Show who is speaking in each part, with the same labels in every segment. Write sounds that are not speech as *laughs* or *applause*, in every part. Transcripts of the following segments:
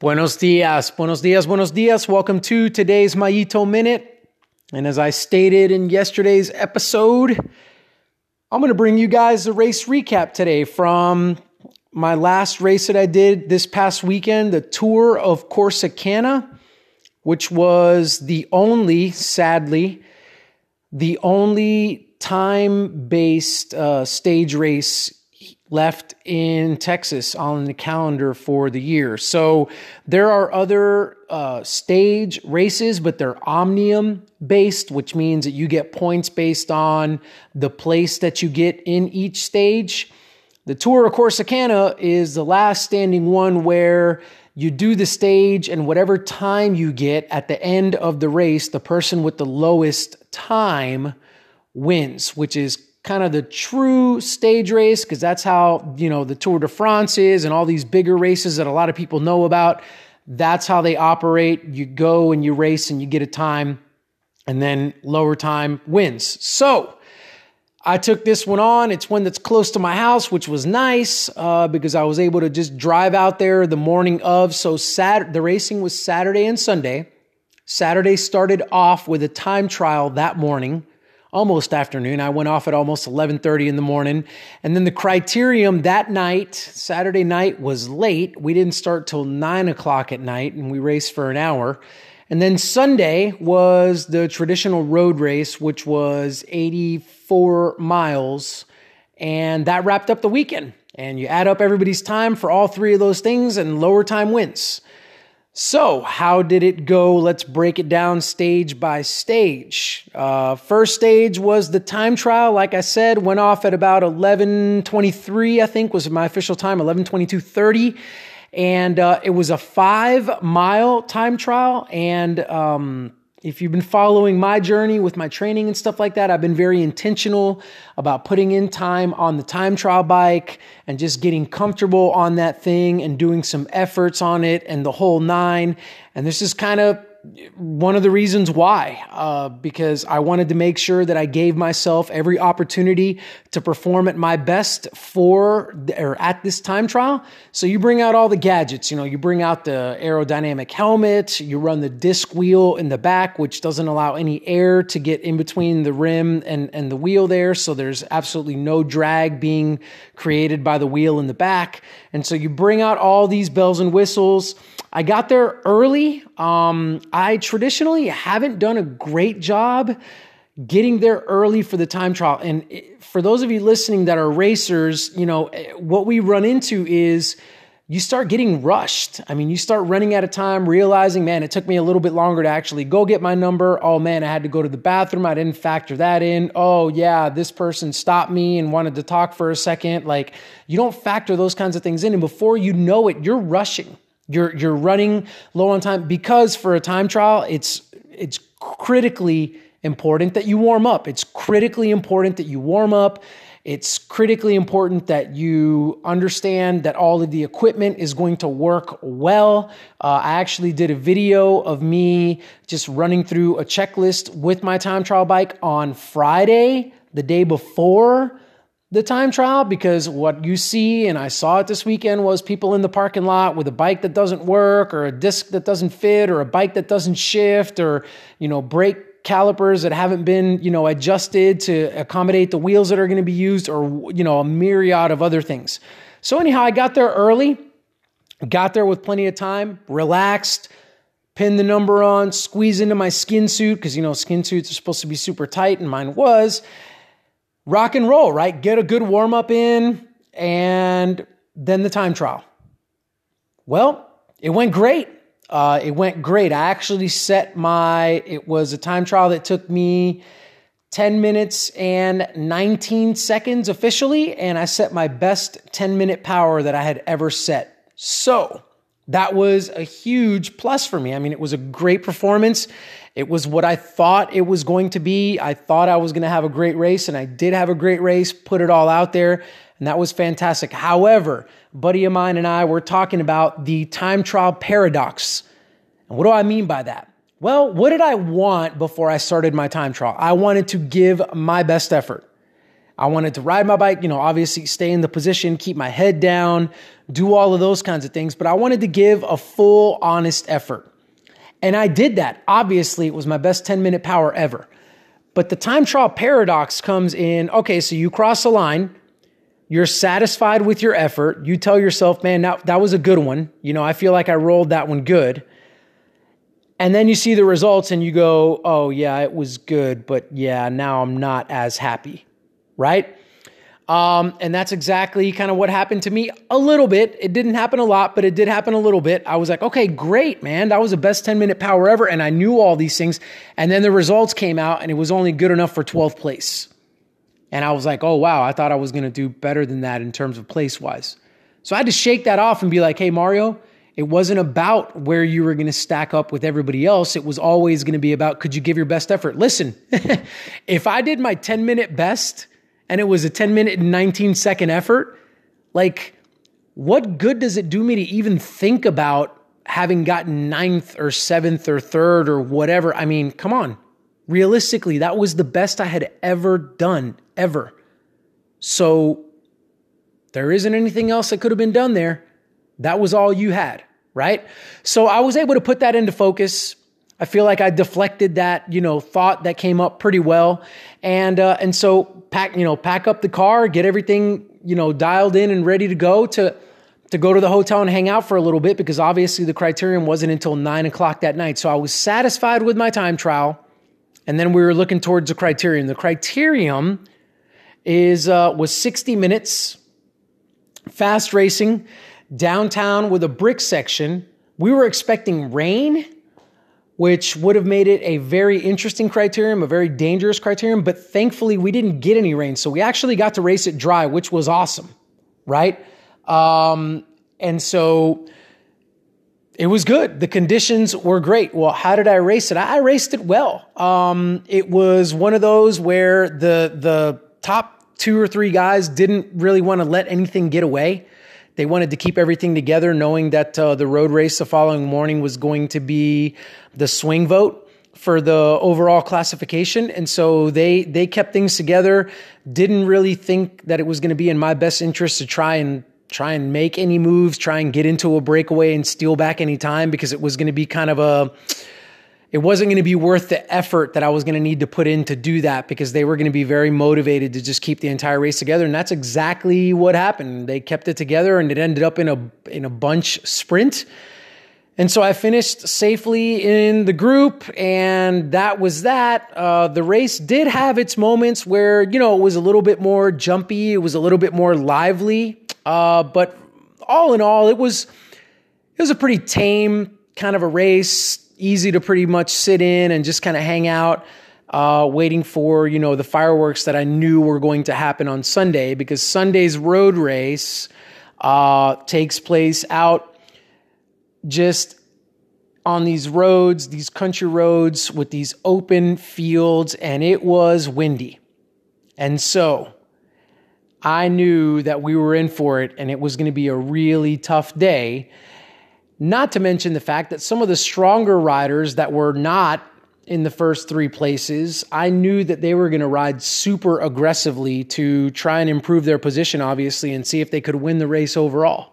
Speaker 1: Buenos dias, buenos dias, buenos dias. Welcome to today's Mayito Minute. And as I stated in yesterday's episode, I'm going to bring you guys a race recap today from my last race that I did this past weekend, the Tour of Corsicana, which was the only, sadly, the only time based uh, stage race left in Texas on the calendar for the year. So there are other uh, stage races, but they're omnium based, which means that you get points based on the place that you get in each stage. The Tour of Corsicana is the last standing one where you do the stage, and whatever time you get at the end of the race, the person with the lowest time wins, which is kind of the true stage race because that's how you know the Tour de France is and all these bigger races that a lot of people know about. That's how they operate. You go and you race and you get a time, and then lower time wins. So I took this one on. It's one that's close to my house, which was nice uh, because I was able to just drive out there the morning of. So Sat- the racing was Saturday and Sunday. Saturday started off with a time trial that morning almost afternoon. I went off at almost 11:30 in the morning, and then the criterium that night, Saturday night, was late. We didn't start till nine o'clock at night, and we raced for an hour. And then Sunday was the traditional road race, which was 84 miles, and that wrapped up the weekend. And you add up everybody's time for all three of those things, and lower time wins. So, how did it go? Let's break it down stage by stage. Uh, first stage was the time trial. Like I said, went off at about 11:23. I think was my official time, 11:22:30, and uh, it was a five mile time trial. And um, if you've been following my journey with my training and stuff like that, I've been very intentional about putting in time on the time trial bike and just getting comfortable on that thing and doing some efforts on it and the whole nine. And this is kind of one of the reasons why, uh, because I wanted to make sure that I gave myself every opportunity to perform at my best for or at this time trial. So you bring out all the gadgets, you know, you bring out the aerodynamic helmet, you run the disc wheel in the back, which doesn't allow any air to get in between the rim and, and the wheel there. So there's absolutely no drag being created by the wheel in the back. And so you bring out all these bells and whistles. I got there early. Um, I traditionally haven't done a great job getting there early for the time trial. And for those of you listening that are racers, you know, what we run into is you start getting rushed. I mean, you start running out of time, realizing, man, it took me a little bit longer to actually go get my number. Oh, man, I had to go to the bathroom. I didn't factor that in. Oh, yeah, this person stopped me and wanted to talk for a second. Like, you don't factor those kinds of things in. And before you know it, you're rushing. You're you're running low on time because for a time trial, it's it's critically important that you warm up. It's critically important that you warm up. It's critically important that you understand that all of the equipment is going to work well. Uh, I actually did a video of me just running through a checklist with my time trial bike on Friday, the day before the time trial because what you see and I saw it this weekend was people in the parking lot with a bike that doesn't work or a disc that doesn't fit or a bike that doesn't shift or you know brake calipers that haven't been you know adjusted to accommodate the wheels that are going to be used or you know a myriad of other things. So anyhow, I got there early, got there with plenty of time, relaxed, pinned the number on, squeezed into my skin suit because you know skin suits are supposed to be super tight and mine was rock and roll, right? Get a good warm up in and then the time trial. Well, it went great. Uh, it went great. I actually set my, it was a time trial that took me 10 minutes and 19 seconds officially, and I set my best 10 minute power that I had ever set. So that was a huge plus for me. I mean, it was a great performance. It was what I thought it was going to be. I thought I was going to have a great race, and I did have a great race, put it all out there, and that was fantastic. However, buddy of mine and I were talking about the time trial paradox. And what do I mean by that? Well, what did I want before I started my time trial? I wanted to give my best effort. I wanted to ride my bike, you know, obviously stay in the position, keep my head down, do all of those kinds of things, but I wanted to give a full, honest effort. And I did that. Obviously, it was my best 10 minute power ever. But the time trial paradox comes in okay, so you cross a line, you're satisfied with your effort. You tell yourself, man, that, that was a good one. You know, I feel like I rolled that one good. And then you see the results and you go, oh, yeah, it was good, but yeah, now I'm not as happy, right? Um, and that's exactly kind of what happened to me a little bit. It didn't happen a lot, but it did happen a little bit. I was like, okay, great, man. That was the best 10 minute power ever. And I knew all these things. And then the results came out and it was only good enough for 12th place. And I was like, oh, wow, I thought I was going to do better than that in terms of place wise. So I had to shake that off and be like, hey, Mario, it wasn't about where you were going to stack up with everybody else. It was always going to be about could you give your best effort? Listen, *laughs* if I did my 10 minute best and it was a 10 minute and 19 second effort, like, what good does it do me to even think about having gotten ninth or seventh or third or whatever? I mean, come on. Realistically, that was the best I had ever done, ever. So there isn't anything else that could have been done there. That was all you had, right? So I was able to put that into focus. I feel like I deflected that, you know, thought that came up pretty well. And uh, and so pack, you know, pack up the car, get everything, you know, dialed in and ready to go to to go to the hotel and hang out for a little bit because obviously the criterium wasn't until nine o'clock that night. So I was satisfied with my time trial. And then we were looking towards the criterium. The criterium is uh, was 60 minutes, fast racing, downtown with a brick section. We were expecting rain, which would have made it a very interesting criterium, a very dangerous criterium, but thankfully we didn't get any rain. So we actually got to race it dry, which was awesome, right? Um, and so it was good. The conditions were great. Well, how did I race it? I raced it well. Um, it was one of those where the the top two or three guys didn't really want to let anything get away. They wanted to keep everything together, knowing that uh, the road race the following morning was going to be the swing vote for the overall classification, and so they they kept things together. Didn't really think that it was going to be in my best interest to try and try and make any moves, try and get into a breakaway and steal back any time because it was going to be kind of a it wasn't going to be worth the effort that I was going to need to put in to do that because they were going to be very motivated to just keep the entire race together and that's exactly what happened. They kept it together and it ended up in a in a bunch sprint. And so I finished safely in the group, and that was that. Uh, the race did have its moments where, you know, it was a little bit more jumpy, it was a little bit more lively. Uh, but all in all, it was it was a pretty tame kind of a race, easy to pretty much sit in and just kind of hang out, uh, waiting for you know the fireworks that I knew were going to happen on Sunday because Sunday's road race uh, takes place out just on these roads, these country roads with these open fields, and it was windy. And so I knew that we were in for it and it was going to be a really tough day. Not to mention the fact that some of the stronger riders that were not in the first three places, I knew that they were going to ride super aggressively to try and improve their position, obviously, and see if they could win the race overall.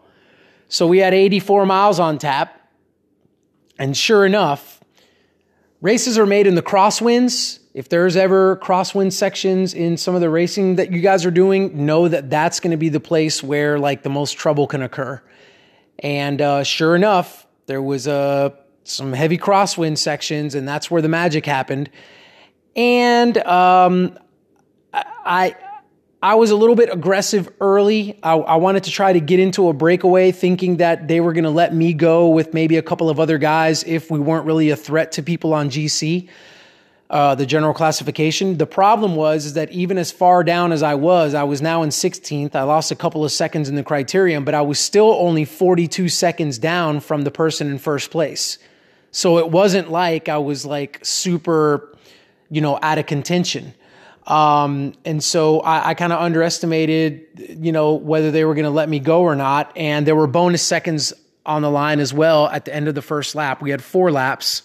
Speaker 1: So we had 84 miles on tap. And sure enough, races are made in the crosswinds if there's ever crosswind sections in some of the racing that you guys are doing, know that that's going to be the place where like the most trouble can occur. And uh, sure enough, there was uh, some heavy crosswind sections, and that's where the magic happened. And um, I I was a little bit aggressive early. I, I, wanted to try to get into a breakaway, thinking that they were going to let me go with maybe a couple of other guys if we weren't really a threat to people on GC uh, the general classification. The problem was is that even as far down as I was, I was now in 16th. I lost a couple of seconds in the criterium, but I was still only 42 seconds down from the person in first place. So it wasn't like I was like super, you know, out of contention. Um, and so I, I kind of underestimated, you know, whether they were going to let me go or not. And there were bonus seconds on the line as well at the end of the first lap. We had four laps.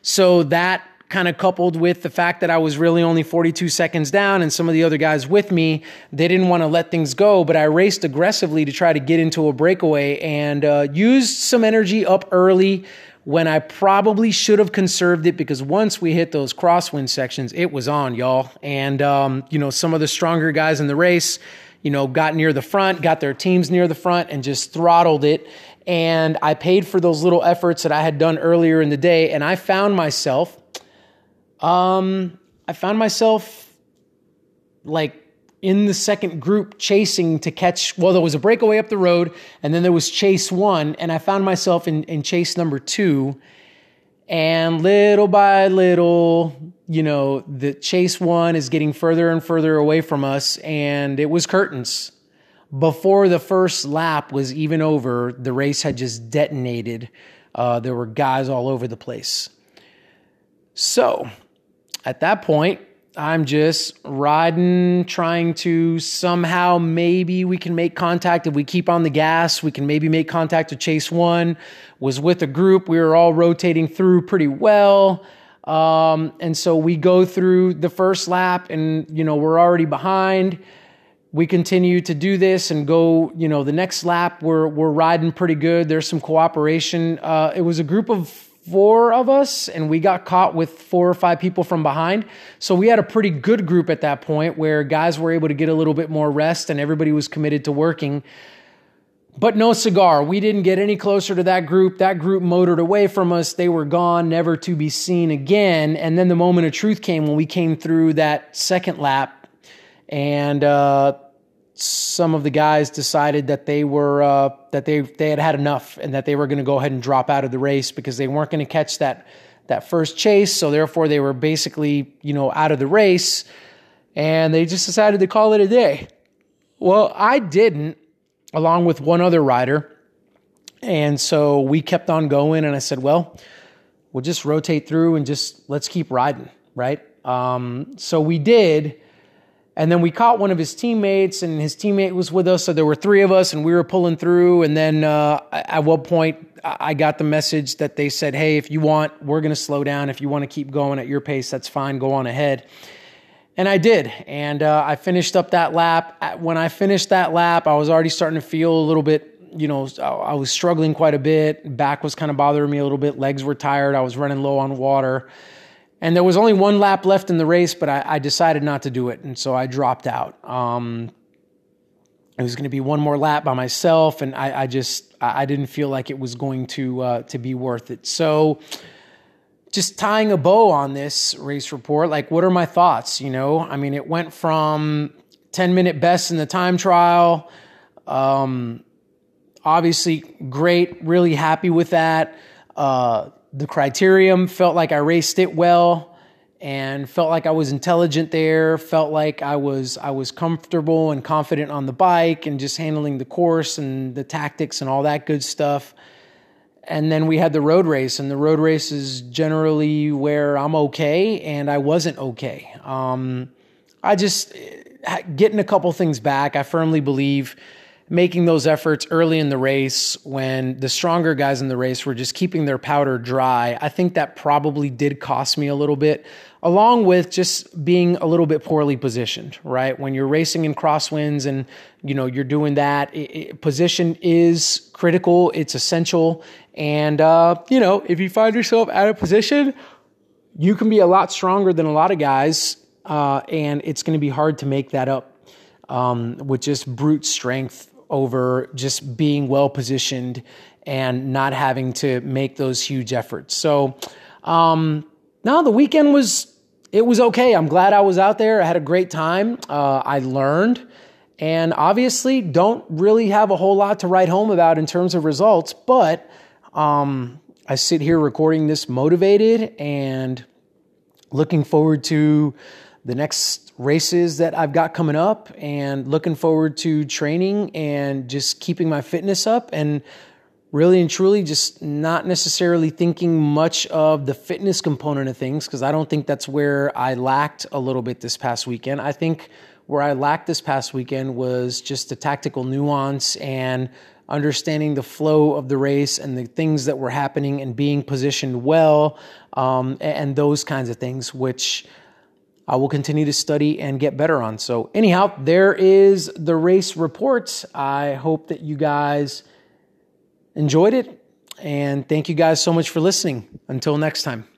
Speaker 1: So that kind of coupled with the fact that I was really only 42 seconds down and some of the other guys with me, they didn't want to let things go, but I raced aggressively to try to get into a breakaway and uh, used some energy up early when I probably should have conserved it because once we hit those crosswind sections, it was on, y'all. And, um, you know, some of the stronger guys in the race, you know, got near the front, got their teams near the front, and just throttled it. And I paid for those little efforts that I had done earlier in the day. And I found myself, um, I found myself like in the second group chasing to catch. Well, there was a breakaway up the road, and then there was chase one, and I found myself in, in chase number two. And little by little, you know, the chase one is getting further and further away from us, and it was curtains. Before the first lap was even over, the race had just detonated. Uh, there were guys all over the place. So at that point, I'm just riding, trying to somehow maybe we can make contact. If we keep on the gas, we can maybe make contact with Chase One. Was with a group. We were all rotating through pretty well. Um, and so we go through the first lap and, you know, we're already behind. We continue to do this and go, you know, the next lap, we're, we're riding pretty good. There's some cooperation. Uh, it was a group of four of us and we got caught with four or five people from behind. So we had a pretty good group at that point where guys were able to get a little bit more rest and everybody was committed to working. But no cigar. We didn't get any closer to that group. That group motored away from us. They were gone, never to be seen again. And then the moment of truth came when we came through that second lap. And uh, some of the guys decided that they were uh, that they they had had enough and that they were going to go ahead and drop out of the race because they weren't going to catch that that first chase. So therefore, they were basically you know out of the race, and they just decided to call it a day. Well, I didn't, along with one other rider, and so we kept on going. And I said, well, we'll just rotate through and just let's keep riding, right? Um, so we did and then we caught one of his teammates, and his teammate was with us. So there were three of us, and we were pulling through. And then uh, at one point, I got the message that they said, Hey, if you want, we're going to slow down. If you want to keep going at your pace, that's fine. Go on ahead. And I did. And uh, I finished up that lap. When I finished that lap, I was already starting to feel a little bit, you know, I was struggling quite a bit. Back was kind of bothering me a little bit. Legs were tired. I was running low on water. And there was only one lap left in the race, but I, I decided not to do it. And so I dropped out. Um, it was going to be one more lap by myself, and I, I just I didn't feel like it was going to uh, to be worth it. So, just tying a bow on this race report, like what are my thoughts? You know, I mean, it went from ten minute best in the time trial. Um, obviously, great, really happy with that. Uh, the criterium, felt like I raced it well and felt like I was intelligent there, felt like I was I was comfortable and confident on the bike and just handling the course and the tactics and all that good stuff. And then we had the road race, and the road race is generally where I'm okay, and I wasn't okay. Um, I just getting a couple things back. I firmly believe making those efforts early in the race when the stronger guys in the race were just keeping their powder dry. I think that probably did cost me a little bit, along with just being a little bit poorly positioned, right? When you're racing in crosswinds and you know you're doing that, it, it, position is critical, it's essential. And uh, you know, if you find yourself out of position, you can be a lot stronger than a lot of guys, uh, and it's going to be hard to make that up um, with just brute strength over just being well positioned and not having to make those huge efforts. So, um, the weekend was it was okay. I'm glad I was out there. I had a great time. Uh, I learned, and obviously, don't really have a whole lot to write home about in terms of results. But um, I sit here recording this motivated and looking forward to the next races that I've got coming up and looking forward to training and just keeping my fitness up and really and truly just not necessarily thinking much of the fitness component of things because I don't think that's where I lacked a little bit this past weekend. I think where I lacked this past weekend was just the tactical nuance and understanding the flow of the race and the things that were happening and being positioned well, um, and those kinds of things, which I will continue to study and get better on. So, anyhow, there is the race report. I hope that you guys enjoyed it. And thank you guys so much for listening. Until next time.